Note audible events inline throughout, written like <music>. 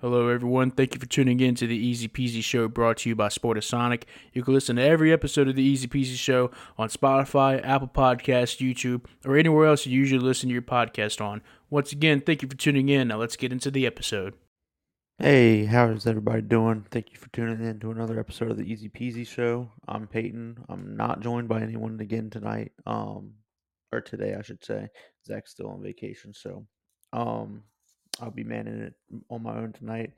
Hello, everyone. Thank you for tuning in to the Easy Peasy Show brought to you by Sportasonic. You can listen to every episode of the Easy Peasy Show on Spotify, Apple Podcasts, YouTube, or anywhere else you usually listen to your podcast on. Once again, thank you for tuning in. Now let's get into the episode. Hey, how is everybody doing? Thank you for tuning in to another episode of the Easy Peasy Show. I'm Peyton. I'm not joined by anyone again tonight, um, or today, I should say. Zach's still on vacation, so um, I'll be manning it on my own tonight.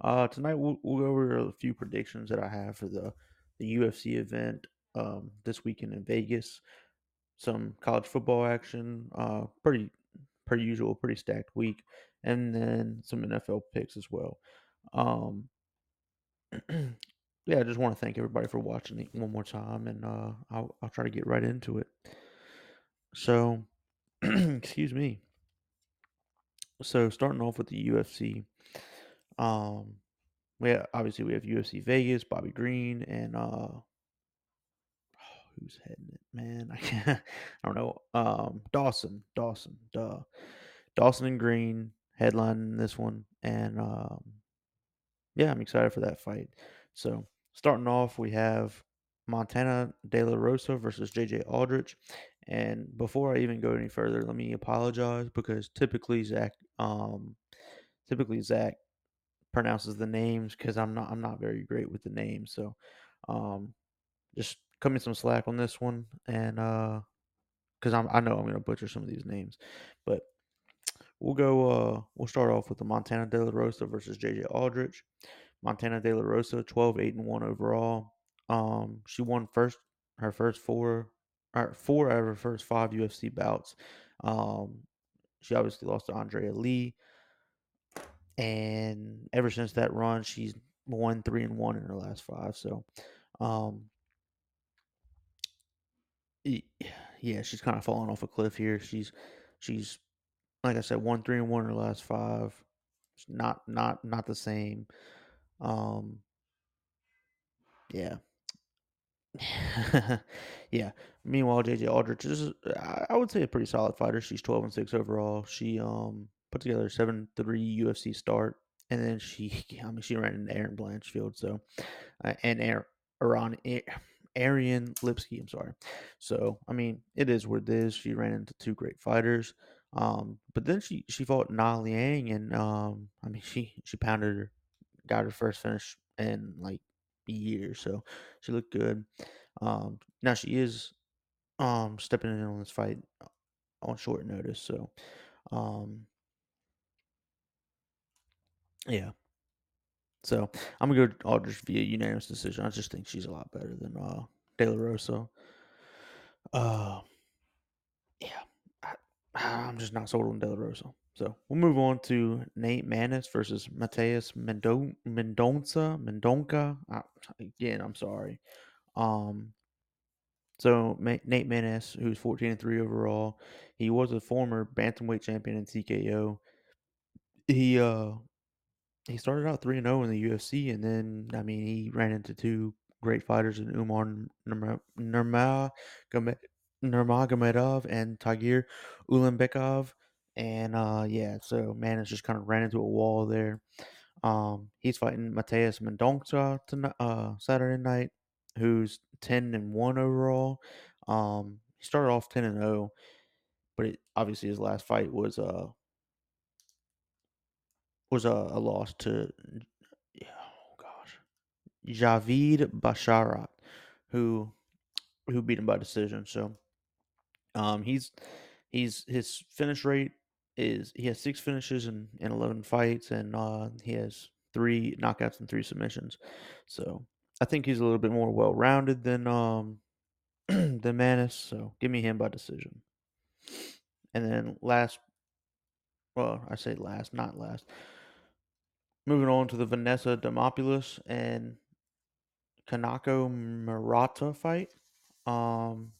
Uh, tonight we'll, we'll go over a few predictions that I have for the the UFC event um, this weekend in Vegas. Some college football action, uh, pretty per usual, pretty stacked week, and then some NFL picks as well. Um, <clears throat> yeah, I just want to thank everybody for watching it one more time, and uh, I'll I'll try to get right into it. So, <clears throat> excuse me. So starting off with the UFC, um, we have, obviously we have UFC Vegas, Bobby Green, and uh, <sighs> who's heading it, man? <laughs> I can't, I don't know. Um, Dawson, Dawson, duh, Dawson and Green headlining this one, and um, yeah, I'm excited for that fight. So starting off, we have Montana De La Rosa versus JJ Aldrich. And before I even go any further, let me apologize because typically Zach, um, typically Zach pronounces the names because I'm not I'm not very great with the names. So, um, just cut me some slack on this one, and uh, because I'm I know I'm gonna butcher some of these names, but we'll go. Uh, we'll start off with the Montana De La Rosa versus JJ Aldrich. Montana De La Rosa, 12, 8, and 1 overall. Um, she won first her first four four out of her first five UFC bouts. Um, she obviously lost to Andrea Lee. And ever since that run, she's won three and one in her last five. So um yeah, she's kind of falling off a cliff here. She's she's like I said, one three and one in her last five. not not not the same. Um yeah. <laughs> yeah. Meanwhile, JJ Aldrich is, I would say, a pretty solid fighter. She's 12 and 6 overall. She um put together 7 3 UFC start. And then she, <laughs> I mean, she ran into Erin Blanchfield. So, uh, and Aaron, Iran, Ariane Lipski, I'm sorry. So, I mean, it is what it is. She ran into two great fighters. Um, but then she she fought Na Liang, and um, I mean, she she pounded her, got her first finish in like year, so she looked good. Um, now she is um stepping in on this fight on short notice, so um yeah. So I'm gonna go Aldrich via unanimous decision. I just think she's a lot better than uh De La Rosa. Uh yeah. I, I'm just not sold on De La Rosa. So we'll move on to Nate Maness versus Mateus Mendonça. Mendonca. Uh, again, I'm sorry. Um, so Nate Maness, who's 14 and three overall, he was a former bantamweight champion in TKO. He uh he started out three and zero in the UFC, and then I mean he ran into two great fighters in Umar Nurmagomedov and Tagir Ulanbekov and uh, yeah, so Maness just kind of ran into a wall there. Um, he's fighting Mateus Mendonça tonight, uh, Saturday night, who's ten and one overall. Um, he started off ten and zero, but it, obviously his last fight was uh was a, a loss to oh gosh Javid Basharat, who who beat him by decision. So um, he's he's his finish rate is he has six finishes in, in 11 fights and uh, he has three knockouts and three submissions. So I think he's a little bit more well rounded than um <clears throat> than Maness. So give me him by decision. And then last, well, I say last, not last. Moving on to the Vanessa Demopoulos and Kanako Murata fight. Um,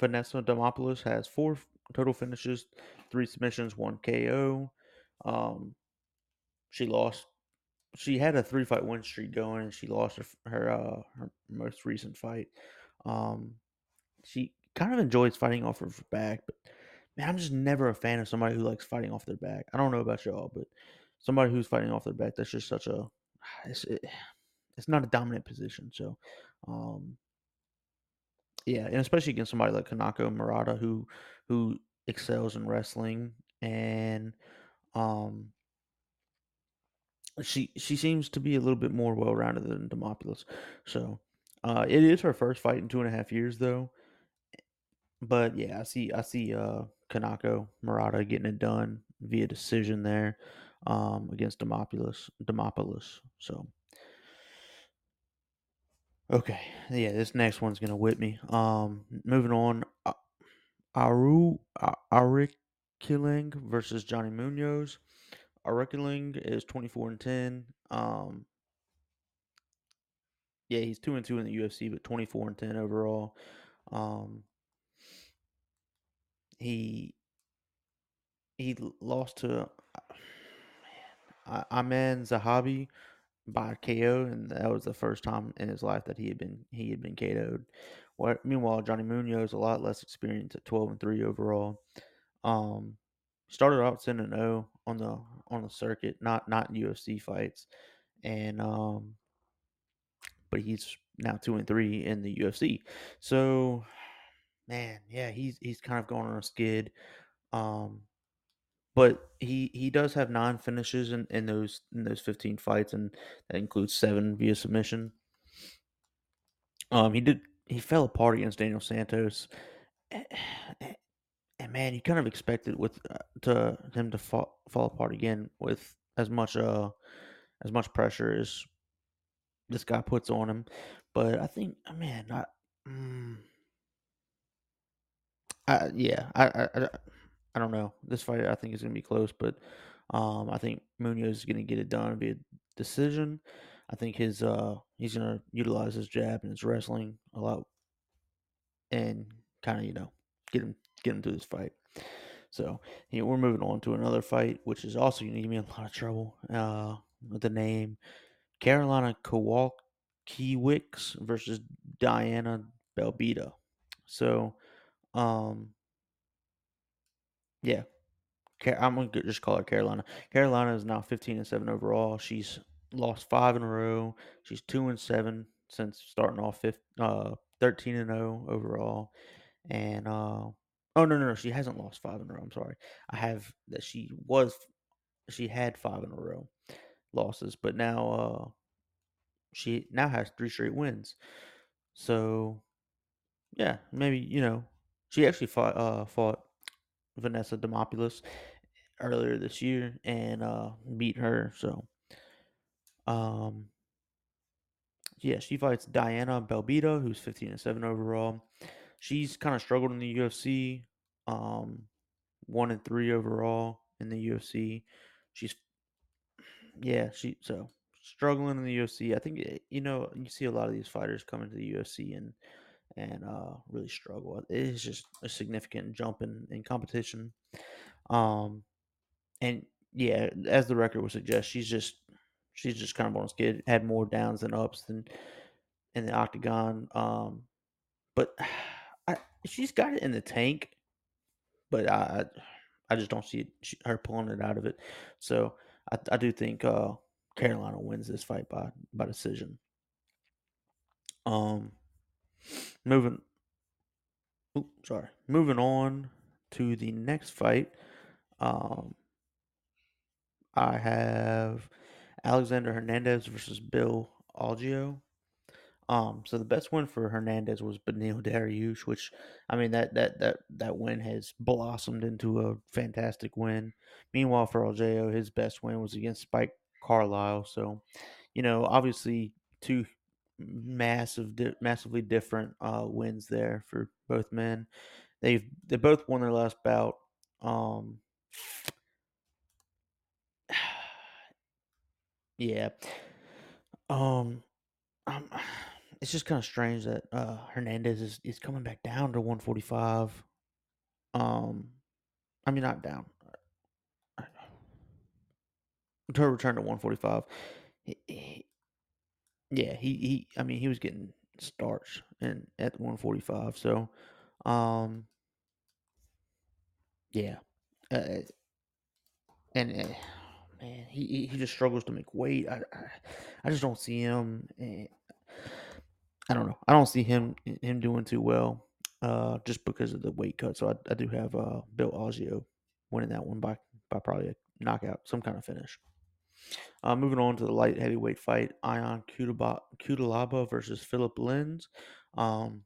Vanessa Demopoulos has four total finishes, three submissions, one KO. Um, she lost. She had a three fight win streak going, and she lost her her, uh, her most recent fight. Um, she kind of enjoys fighting off of her back, but man, I'm just never a fan of somebody who likes fighting off their back. I don't know about y'all, but somebody who's fighting off their back. That's just such a <sighs> it's it, it's not a dominant position. So, um, yeah, and especially against somebody like Kanako Murata who who excels in wrestling and um she she seems to be a little bit more well rounded than Demopoulos. So uh it is her first fight in two and a half years though. But yeah, I see I see uh Kanako Murata getting it done via decision there um against Demopoulos Demopoulos. So Okay. Yeah, this next one's gonna whip me. Um moving on. Aru Aoriqileng versus Johnny Munoz. Aoriqileng is 24 and 10. Um, yeah, he's two and two in the UFC, but 24 and 10 overall. Um, he he lost to <sighs> uh, Aiemann Zahabi by KO, and that was the first time in his life that he had been he had been KO'd. Meanwhile, Johnny Munoz is a lot less experience at 12 and 3 overall. Um, started out 10 and 0 on the on the circuit, not not UFC fights, and um, but he's now two and three in the UFC. So, man, yeah, he's he's kind of going on a skid. Um, but he he does have nine finishes in, in those in those 15 fights and that includes seven via submission um he did he fell apart against daniel santos and man you kind of expected with uh, to him to fall, fall apart again with as much uh as much pressure as this guy puts on him but i think man i mm, I, yeah, I, I, I don't know. This fight I think is going to be close, but um, I think Munoz is going to get it done via decision. I think his uh, he's to utilize his jab and his wrestling a lot, and kind of you know get him get him through this fight. So you know, we're moving on to another fight, which is also to give me a lot of trouble uh, with the name Karolina Kowalkiewicz versus Diana Belbita. So, um, yeah. I'm to just call her Karolina. Karolina is now 15 and 7 overall. She's lost five in a row. She's 2 and 7 since starting off 15, uh, 13 and 0 overall. And, uh, oh, no, no, no. She hasn't lost five in a row. I'm sorry. I have that she was, she had five in a row losses, but now, uh, she now has three straight wins. So, yeah, maybe, you know, she actually fought, uh, fought Vanessa Demopoulos earlier this year and uh, beat her. So, um, yeah, she fights Diana Belbita, who's 15 and 7 overall. She's kind of struggled in the UFC, um, 1 and 3 overall in the UFC. She's, <clears throat> yeah, she, so struggling in the UFC. I think, eh, you know, you see a lot of these fighters come into the UFC and, and uh, really struggle. It is just a significant jump in, in competition. Um, and yeah, as the record would suggest, she's just she's just kind of on a skid. Had more downs than ups than in the octagon. Um, but <sighs> I, she's got it in the tank, but I I just don't see it, she, her pulling it out of it. So I, I do think uh, Karolina wins this fight by by decision. Um, moving. Oops, sorry. Moving on to the next fight. Um, I have Alexander Hernandez versus Bill Algeo. Um, so the best win for Hernandez was Beneil Dariush, which I mean that that that that win has blossomed into a fantastic win. Meanwhile, for Algeo, his best win was against Spike Carlyle. So, you know, obviously two massive, di- massively different uh, wins there for both men. They've they both won their last bout. Um, yeah. Um, um, <sighs> it's just kind of strange that uh, Hernandez is, is coming back down to 145. Um, I mean, not down. To return to 145. He, he, yeah, he, he I mean he was getting starts and at 145. So, um, yeah, uh, and uh, man, he he just struggles to make weight. I I, I just don't see him. Eh, I don't know. I don't see him him doing too well, uh, just because of the weight cut. So I, I do have uh, Bill Algeo winning that one by by probably a knockout, some kind of finish. Uh, moving on to the light heavyweight fight, Ion Cutelaba versus Philip Lins. Um,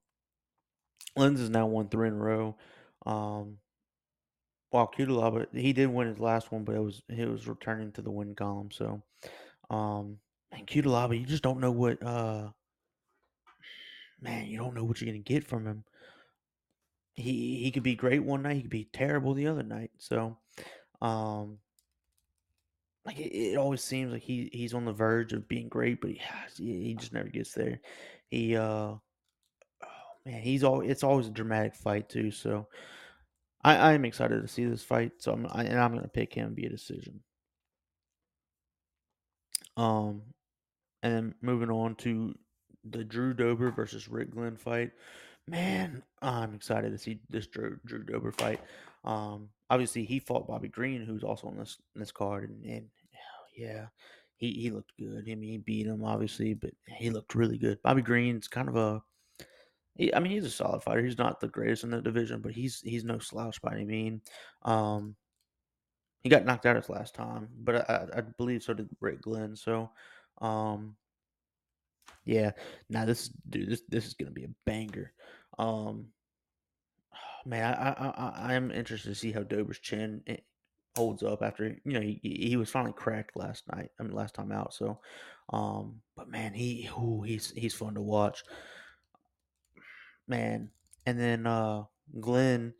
Lins has now won three in a row. Um, while Cutelaba, he did win his last one, but it was he was returning to the win column. So, um, and Cutelaba, you just don't know what uh man, you don't know what you're gonna get from him. He he could be great one night, he could be terrible the other night. So, um, like it, it always seems like he he's on the verge of being great, but he he just never gets there. He uh, oh man, he's all it's always a dramatic fight too. So, I I am excited to see this fight. So I'm I, and I'm gonna pick him via decision. Um, and then moving on to the Drew Dober versus Rick Glenn fight. Man, I'm excited to see this Drew, Drew Dober fight. Um, obviously he fought Bobby Green, who's also on this this card, and, and yeah, he he looked good. I mean, he beat him obviously, but he looked really good. Bobby Green's kind of a he, I mean, he's a solid fighter. He's not the greatest in the division, but he's he's no slouch by any mean. Um, he got knocked out his last time, but I, I believe so did Rick Glenn. So, um, yeah, now this dude, this this is gonna be a banger. Um, <sighs> man, I I I, am interested to see how Dober's chin eh, holds up after you know he he was finally cracked last night. I mean last time out. So, um, but man, he ooh, he's he's fun to watch, man. And then uh, Glenn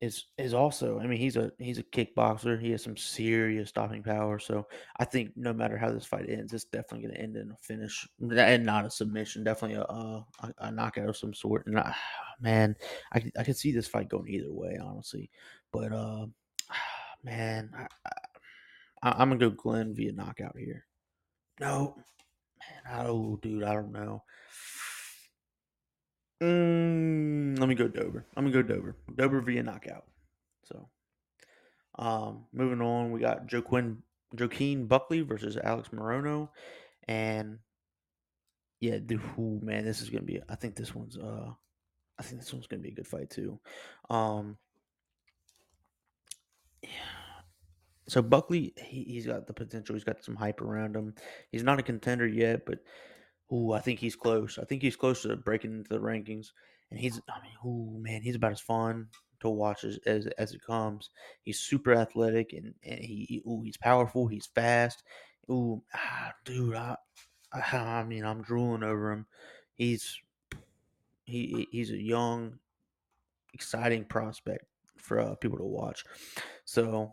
is is also. I mean, he's a he's a kickboxer. He has some serious stopping power. So I think no matter how this fight ends, it's definitely going to end in a finish and not a submission. Definitely a a, a knockout of some sort. And I, <sighs> man, I I could see this fight going either way, honestly. But uh, <sighs> man, I, I, am gonna go Glenn via knockout here. No, man, oh, dude, I don't know. Mm, let me go Dober. I'm gonna go Dober. Dober via knockout. So, um, moving on, we got Joaquin Joaquin Buckley versus Alex Morono, and yeah, man, this is gonna be. I think this one's. Uh, I think this one's gonna be a good fight too. Um, yeah. So Buckley, he, he's got the potential. He's got some hype around him. He's not a contender yet, but Ooh, I think he's close. I think he's close to breaking into the rankings. And he's, I mean, ooh, man, he's about as fun to watch as as, as it comes. He's super athletic and, and he, ooh, he's powerful. He's fast. Ooh, ah, dude, I, I, I mean, I'm drooling over him. He's he he's a young, exciting prospect for uh, people to watch. So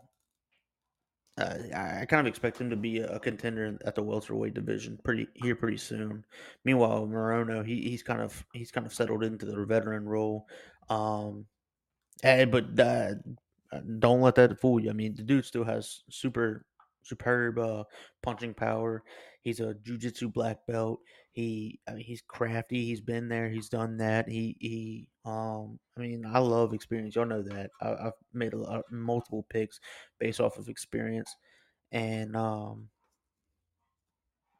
uh, I kind of expect him to be a contender at the welterweight division pretty here pretty soon. Meanwhile, Morono he, he's kind of he's kind of settled into the veteran role. Um, and, but uh, don't let that fool you. I mean, the dude still has super superb uh, punching power. He's a jujitsu black belt. He, I mean, he's crafty. He's been there. He's done that. He, he. Um, I mean, I love experience. Y'all know that. I, have made a lot, multiple picks based off of experience, and um,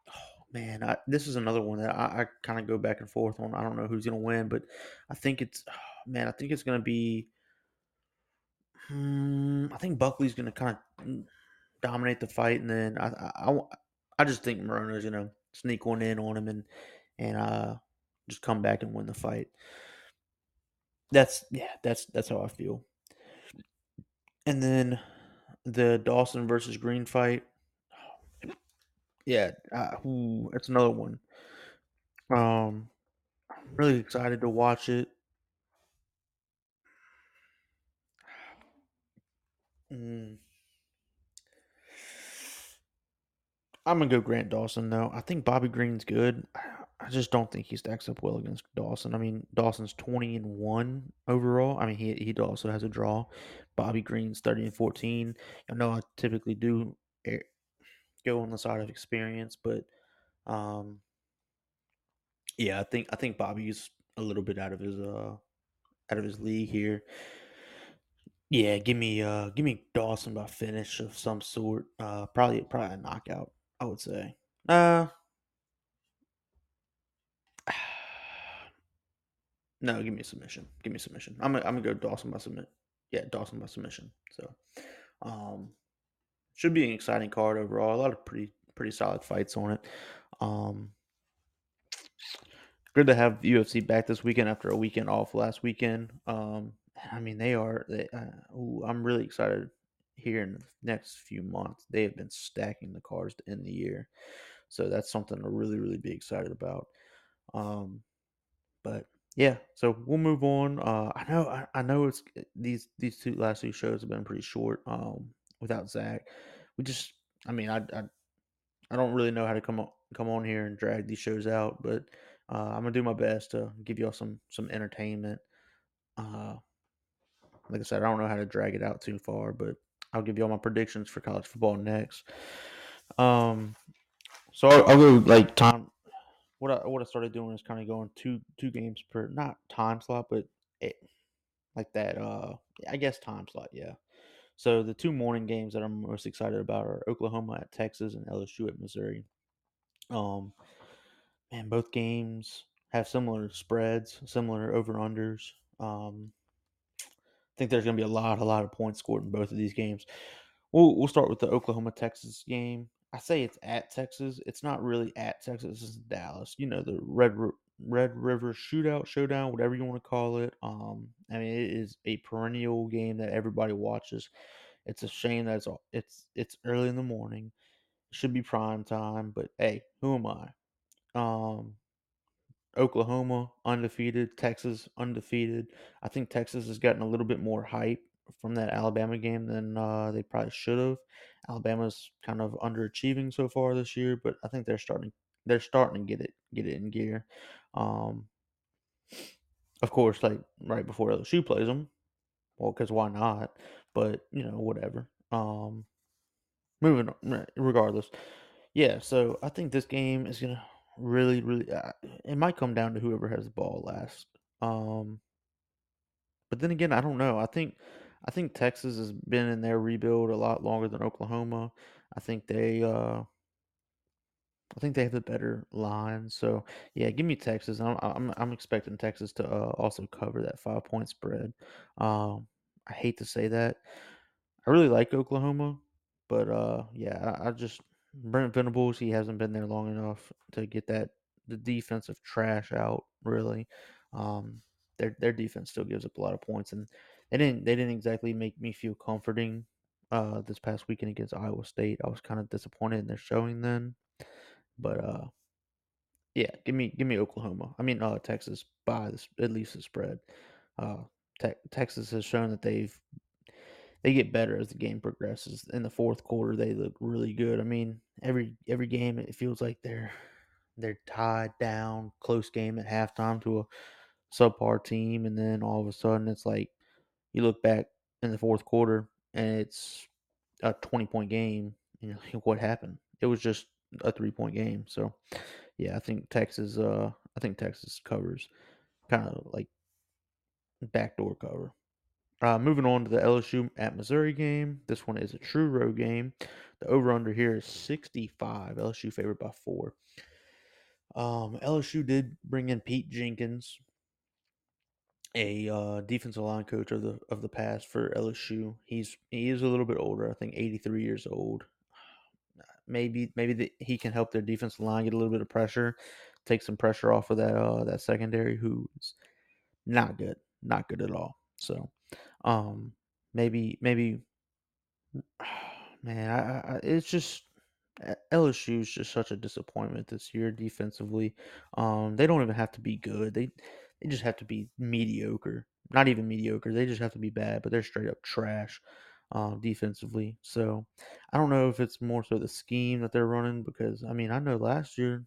oh man, I, this is another one that I, I kind of go back and forth on. I don't know who's gonna win, but I think it's, oh, <sighs> man, I think it's gonna be. Hmm, I think Buckley's gonna kind of dominate the fight, and then I I, I just think Morono's gonna sneak one in on him and and uh just come back and win the fight. That's yeah, that's that's how I feel. And then the Dawson versus Green fight. <sighs> Yeah, uh, that's another one. Um, I'm really excited to watch it. <sighs> Mm. I'm gonna go Grant Dawson though. I think Bobby Green's good. <sighs> I just don't think he stacks up well against Dawson. I mean, Dawson's twenty and one overall. I mean, he he also has a draw. Bobby Green's thirty and fourteen. I know I typically do go on the side of experience, but um, yeah, I think I think Bobby's a little bit out of his uh out of his league here. Yeah, give me uh give me Dawson by finish of some sort. Uh probably probably a knockout, I would say. Uh <sighs> no, give me a submission. Give me submission. I'm gonna, I'm gonna go Dawson by submit. Yeah, Dawson by submission. So um should be an exciting card overall. A lot of pretty pretty solid fights on it. Um good to have UFC back this weekend after a weekend off last weekend. Um I mean they are they uh, ooh, I'm really excited here in the next few months. They have been stacking the cards to end the year. So that's something to really, really be excited about. Um, but yeah, so we'll move on. Uh, I know, I, I know it's these these two last two shows have been pretty short. Um, without Zach, we just, I mean, I, I, I don't really know how to come on come on here and drag these shows out, but uh, I'm gonna do my best to give y'all some some entertainment. Uh, like I said, I don't know how to drag it out too far, but I'll give y'all my predictions for college football next. Um, so I'll, I'll go like time what I what I started doing is kind of going two two games per not time slot, but it like that. Uh, I guess time slot. Yeah. So the two morning games that I'm most excited about are Oklahoma at Texas and LSU at Missouri. Um, man, both games have similar spreads, similar over unders. Um, think there's going to be a lot, a lot of points scored in both of these games. We'll we'll start with the Oklahoma Texas game. I say it's at Texas. It's not really at Texas. It's Dallas. You know the Red Red River Shootout, Showdown, whatever you want to call it. Um, I mean it is a perennial game that everybody watches. It's a shame that it's it's it's early in the morning. It should be prime time, but hey, who am I? Um, Oklahoma undefeated, Texas undefeated. I think Texas has gotten a little bit more hype from that Alabama game than uh, they probably should have. Alabama's kind of underachieving so far this year, but I think they're starting they're starting to get it get it in gear. Um, of course, like right before LSU plays them, well, because why not? But you know, whatever. Um, moving on, regardless, yeah. So I think this game is gonna really, really. Uh, it might come down to whoever has the ball last. Um, but then again, I don't know. I think I think Texas has been in their rebuild a lot longer than Oklahoma. I think they uh I think they have the better line. So yeah, give me Texas. I'm I'm, I'm expecting Texas to uh, also cover that five point spread. Um, I hate to say that. I really like Oklahoma, but uh, yeah, I, I just Brent Venables. He hasn't been there long enough to get that the defensive trash out. Really, um, their their defense still gives up a lot of points, and they didn't they didn't exactly make me feel comforting. Uh, this past weekend against Iowa State, I was kind of disappointed in their showing then. But uh, yeah, give me give me Oklahoma. I mean, uh, Texas by this, at least the spread. Uh, te- Texas has shown that they've they get better as the game progresses. In the fourth quarter, they look really good. I mean, every every game it feels like they're they're tied down, close game at halftime to a subpar team, and then all of a sudden it's like you look back in the fourth quarter and it's a twenty point game. You <laughs> what happened? It was just a three point game. So yeah, I think Texas. Uh, I think Texas covers kind of like backdoor cover. Uh, moving on to the LSU at Missouri game. This one is a true road game. The over under here is 65. LSU favored by four. Um, LSU did bring in Pete Jenkins, a uh, defensive line coach of the of the past for LSU. He's he is a little bit older. I think 83 years old. <sighs> Maybe maybe the, he can help their defensive line get a little bit of pressure, take some pressure off of that uh, that secondary who's not good, not good at all. So, um, maybe maybe <sighs> man, I, I, it's just LSU is just such a disappointment this year defensively. Um, they don't even have to be good. They they just have to be mediocre. Not even mediocre. They just have to be bad, but they're straight up trash uh, defensively. So I don't know if it's more so the scheme that they're running because I mean I know last year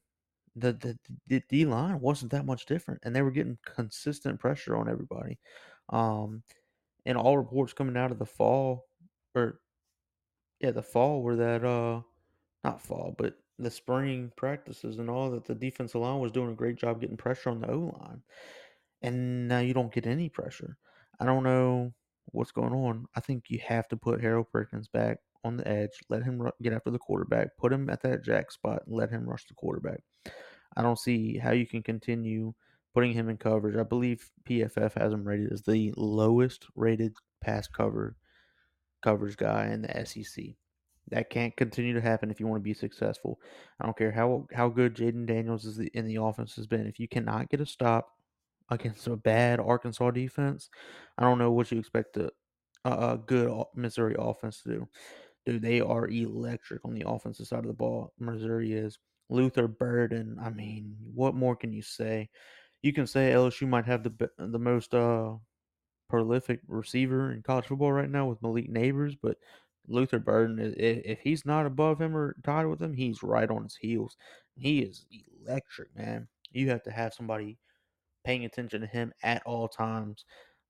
the the, the D line wasn't that much different, and they were getting consistent pressure on everybody. Um, and all reports coming out of the fall or yeah the fall were that uh not fall but the spring practices and all that the defensive line was doing a great job getting pressure on the O line, and now you don't get any pressure. I don't know what's going on. I think you have to put Harold Perkins back on the edge, let him get after the quarterback, put him at that jack spot, and let him rush the quarterback. I don't see how you can continue putting him in coverage. I believe PFF has him rated as the lowest rated pass cover coverage guy in the SEC. That can't continue to happen if you want to be successful. I don't care how how good Jayden Daniels is in the offense has been. If you cannot get a stop against a bad Arkansas defense, I don't know what you expect a, a good Missouri offense to do. Dude, they are electric on the offensive side of the ball. Missouri is. Luther Burden, I mean, what more can you say? You can say LSU might have the the most uh, prolific receiver in college football right now with Malik Nabers, but Luther Burden, if he's not above him or tied with him, he's right on his heels. He is electric, man. You have to have somebody paying attention to him at all times.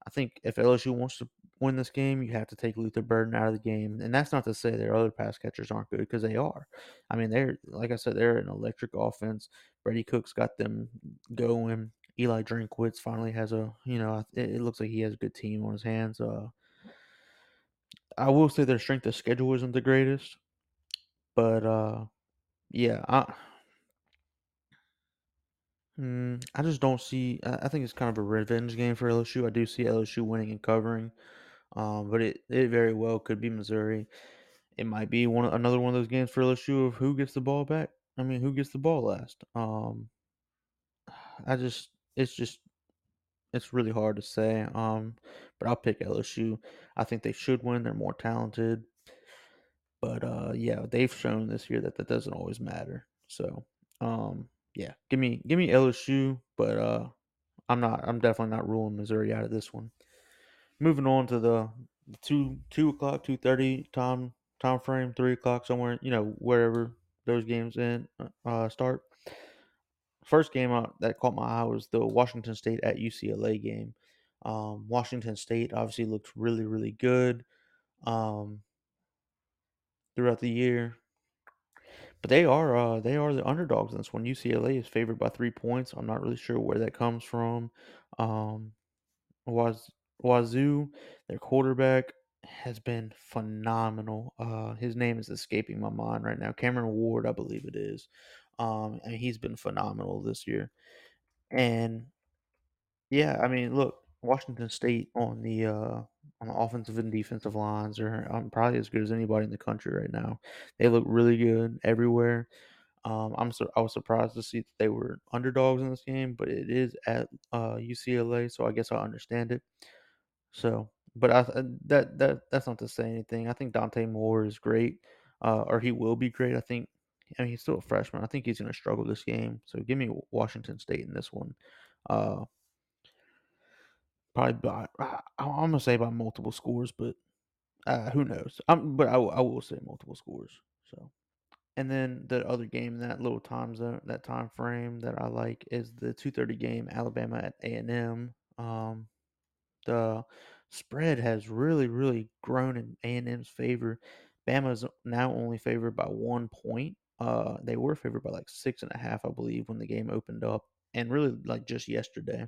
I think if LSU wants to win this game, you have to take Luther Burden out of the game. And that's not to say their other pass catchers aren't good because they are. I mean, they're like I said, they're an electric offense. Brady Cook's got them going. Eli Drinkwitz finally has a, you know, it, it, looks like he has a good team on his hands. Uh, I will say their strength of schedule isn't the greatest, but uh, yeah, I, mm, I just don't see. I, I think it's kind of a revenge game for LSU. I do see LSU winning and covering, um, but it, it very well could be Missouri. It might be one another one of those games for LSU of who gets the ball back. I mean, who gets the ball last? Um, I just it's just it's really hard to say. Um, but I'll pick LSU. I think they should win. They're more talented. But uh, yeah, they've shown this year that that doesn't always matter. So um, yeah, give me give me LSU. But uh, I'm not. I'm definitely not ruling Missouri out of this one. Moving on to the two two o'clock, two thirty time time frame, three o'clock somewhere. You know wherever those games in uh, start first game that caught my eye was the Washington State at UCLA game. Um, Washington State obviously looked really, really good um, throughout the year, but they are uh, they are the underdogs in this one. UCLA is favored by three points. I'm not really sure where that comes from. Um, Waz, Wazoo, their quarterback, has been phenomenal. Uh, his name is escaping my mind right now. Cameron Ward, I believe it is. Um, and he's been phenomenal this year. And yeah, I mean, look, Washington State on the uh, on the offensive and defensive lines are um, probably as good as anybody in the country right now. They look really good everywhere. Um, I'm so I was surprised to see that they were underdogs in this game, but it is at uh, UCLA, so I guess I understand it. So, but I uh, that that that's not to say anything. I think Dante Moore is great, uh, or he will be great. I think. I mean, he's still a freshman. I think he's going to struggle this game. So give me Washington State in this one. Uh, probably by I'm gonna say by multiple scores, but uh, who knows? I'm, but I, I will say multiple scores. So, and then the other game in that little time zone, that time frame that I like is the 2:30 game, Alabama at A and M. Um, the spread has really, really grown in A and M's favor. Bama's now only favored by one point. Uh, they were favored by like six and a half, I believe, when the game opened up, and really like just yesterday.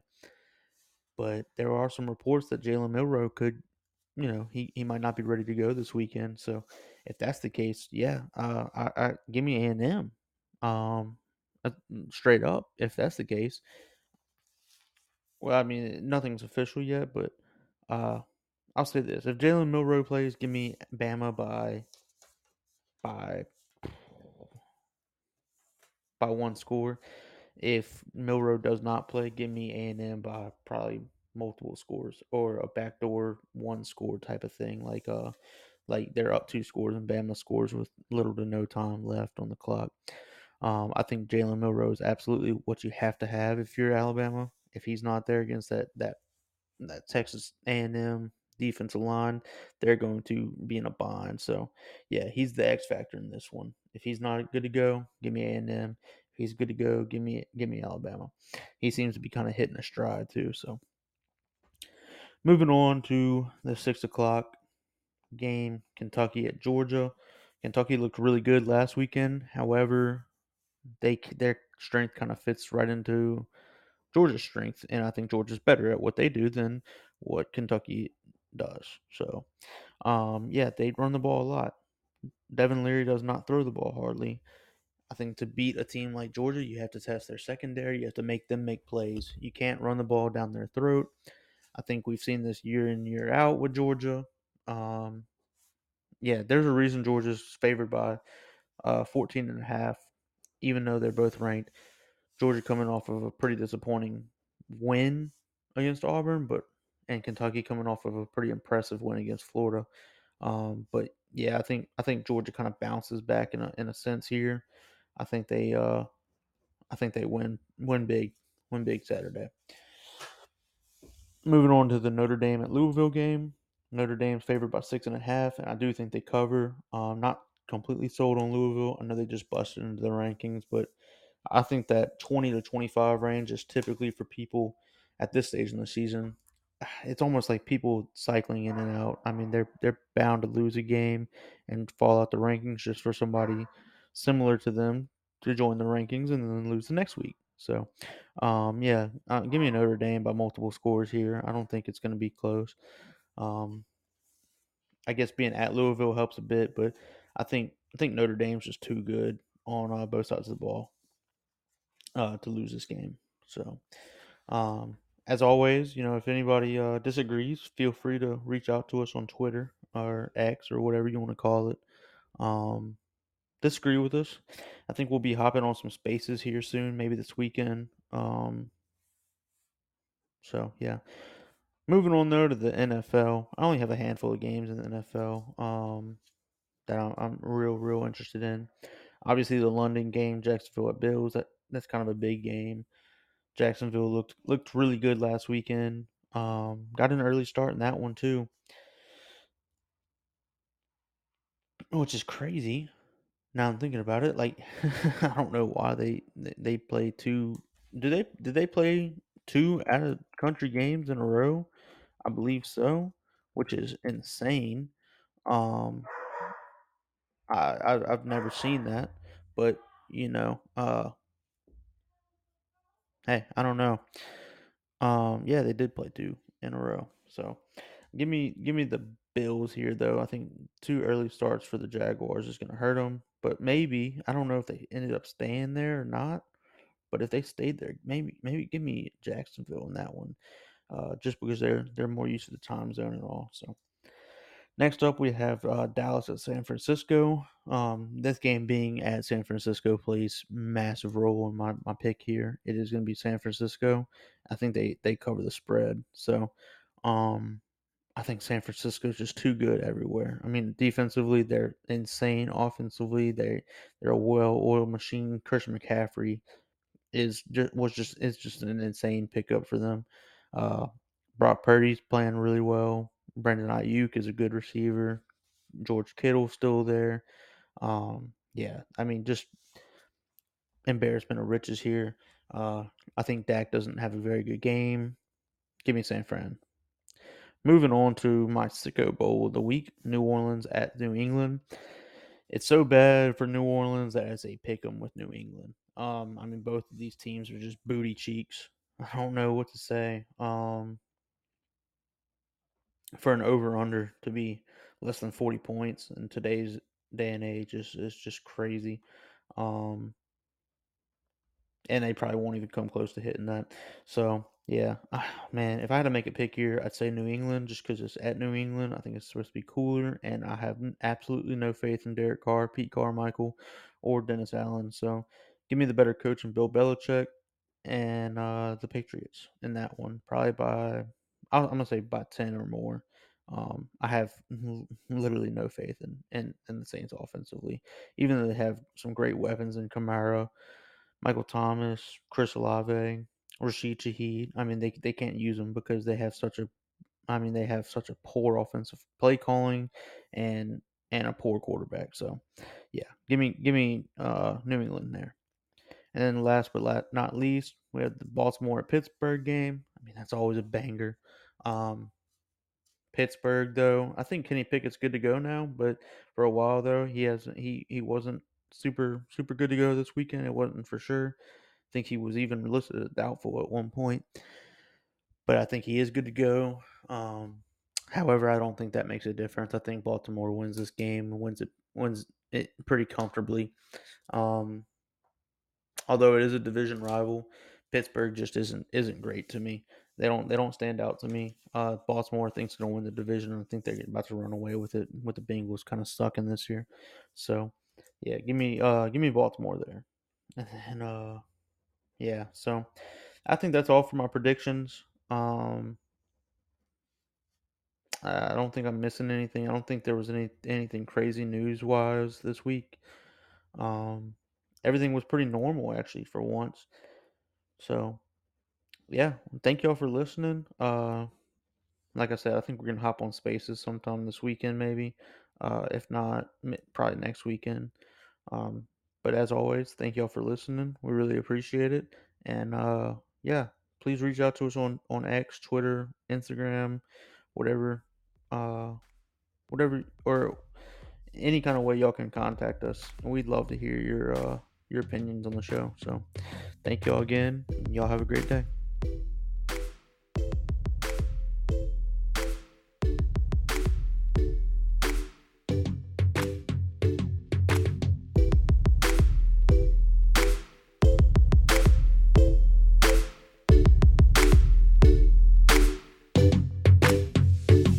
But there are some reports that Jalen Milroe could, you know, he, he might not be ready to go this weekend. So if that's the case, yeah, uh, I, I give me A and M, um, uh, straight up. If that's the case, well, I mean, nothing's official yet, but uh, I'll say this: if Jalen Milroe plays, give me Bama by by by one score. If Milroe does not play, give me A and M by probably multiple scores or a backdoor one score type of thing. Like uh, like they're up two scores and Bama scores with little to no time left on the clock. Um, I think Jalen Milroe is absolutely what you have to have if you're Alabama. If he's not there against that that that Texas A&M defensive line, they're going to be in a bind. So, yeah, he's the X factor in this one. If he's not good to go, give me A&M. If he's good to go, give me give me Alabama. He seems to be kind of hitting a stride too. So, moving on to the six o'clock game, Kentucky at Georgia. Kentucky looked really good last weekend. However, they their strength kind of fits right into Georgia's strength, and I think Georgia's better at what they do than what Kentucky does. So, um, yeah, they run the ball a lot. Devin Leary does not throw the ball hardly. I think to beat a team like Georgia, you have to test their secondary. You have to make them make plays. You can't run the ball down their throat. I think we've seen this year in year out with Georgia. Um, yeah, there's a reason Georgia's favored by uh, 14 and a half, even though they're both ranked. Georgia coming off of a pretty disappointing win against Auburn, but and Kentucky coming off of a pretty impressive win against Florida. Um, but yeah, I think I think Georgia kind of bounces back in a in a sense here. I think they uh I think they win win big win big Saturday. Moving on to the Notre Dame at Louisville game. Notre Dame's favored by six and a half, and I do think they cover. Um, not completely sold on Louisville. I know they just busted into the rankings, but I think that 20 to 25 range is typically for people at this stage in the season. <sighs> It's almost like people cycling in and out. I mean, they're they're bound to lose a game and fall out the rankings just for somebody similar to them to join the rankings and then lose the next week. So, um, yeah, uh, give me Notre Dame by multiple scores here. I don't think it's going to be close. Um, I guess being at Louisville helps a bit, but I think I think Notre Dame's just too good on uh, both sides of the ball uh, to lose this game. So, um, as always, you know, if anybody uh, disagrees, feel free to reach out to us on Twitter or X or whatever you want to call it. Um, disagree with us. I think we'll be hopping on some spaces here soon, maybe this weekend. Um, so yeah. Moving on though to the NFL, I only have a handful of games in the NFL um, that I'm, I'm real, real interested in. Obviously, the London game, Jacksonville at Bills, that that's kind of a big game. Jacksonville looked looked really good last weekend. Um, got an early start in that one too, which is crazy. Now I'm thinking about it. Like <laughs> I don't know why they they play two. Do they did they play two out of country games in a row? I believe so, which is insane. Um, I, I I've never seen that, but you know, uh, hey, I don't know. Um, yeah, they did play two in a row. So, give me give me the Bills here though. I think two early starts for the Jaguars is going to hurt them, but maybe I don't know if they ended up staying there or not. But if they stayed there, maybe maybe give me Jacksonville in that one, uh, just because they're they're more used to the time zone and all. So. Next up, we have uh, Dallas at San Francisco. Um, this game being at San Francisco plays massive role in my, my pick here. It is going to be San Francisco. I think they, they cover the spread. So um, I think San Francisco is just too good everywhere. I mean, defensively, they're insane. Offensively, they they're a well-oiled machine. Christian McCaffrey is just was just it's just an insane pickup for them. Uh, Brock Purdy's playing really well. Brandon Aiyuk is a good receiver. George Kittle's still there. Um, yeah, I mean, just embarrassment of riches here. Uh, I think Dak doesn't have a very good game. Give me San Fran. Moving on to my sicko bowl of the week New Orleans at New England. It's so bad for New Orleans that it's a pick 'em with New England. Um, I mean, both of these teams are just booty cheeks. <laughs> I don't know what to say. Um, for an over under to be less than 40 points in today's day and age is, is just crazy. Um, and they probably won't even come close to hitting that. So, yeah, man, if I had to make a pick here, I'd say New England just because it's at New England. I think it's supposed to be cooler, and I have absolutely no faith in Derek Carr, Pete Carmichael, or Dennis Allen. So, give me the better coach and Bill Belichick and uh, the Patriots in that one, probably by I'm gonna say by ten or more. Um, I have literally no faith in, in in the Saints offensively, even though they have some great weapons in Kamara, Michael Thomas, Chris Olave, Rashid Shaheed. I mean, they they can't use them because they have such a, I mean, they have such a poor offensive play calling, and and a poor quarterback. So, yeah, give me give me uh, New England there. And then last but not least, we have the Baltimore Pittsburgh game. I mean, that's always a banger. Um, Pittsburgh, though, I think Kenny Pickett's good to go now, but for a while though, he hasn't. He he wasn't super super good to go this weekend. It wasn't for sure. I think he was even listed as doubtful at one point, but I think he is good to go. Um, However, I don't think that makes a difference. I think Baltimore wins this game, wins it, wins it pretty comfortably. Um, although it is a division rival, Pittsburgh just isn't isn't great to me. They don't they don't stand out to me. Uh, Baltimore thinks they're gonna win the division. I think they're about to run away with it. With the Bengals kind of sucking this year, so yeah, give me uh give me Baltimore there, and then uh yeah, so I think that's all for my predictions. Um, I don't think I'm missing anything. I don't think there was any anything crazy news wise this week. Um, everything was pretty normal actually for once. So, yeah, thank y'all for listening. Uh, like I said, I think we're gonna hop on Spaces sometime this weekend, maybe. Uh, if not, probably next weekend. Um, but as always, thank y'all for listening. We really appreciate it. And uh, yeah, please reach out to us on on X, Twitter, Instagram, whatever, uh, whatever, or any kind of way y'all can contact us. We'd love to hear your uh, your opinions on the show. So, thank y'all again. Y'all have a great day.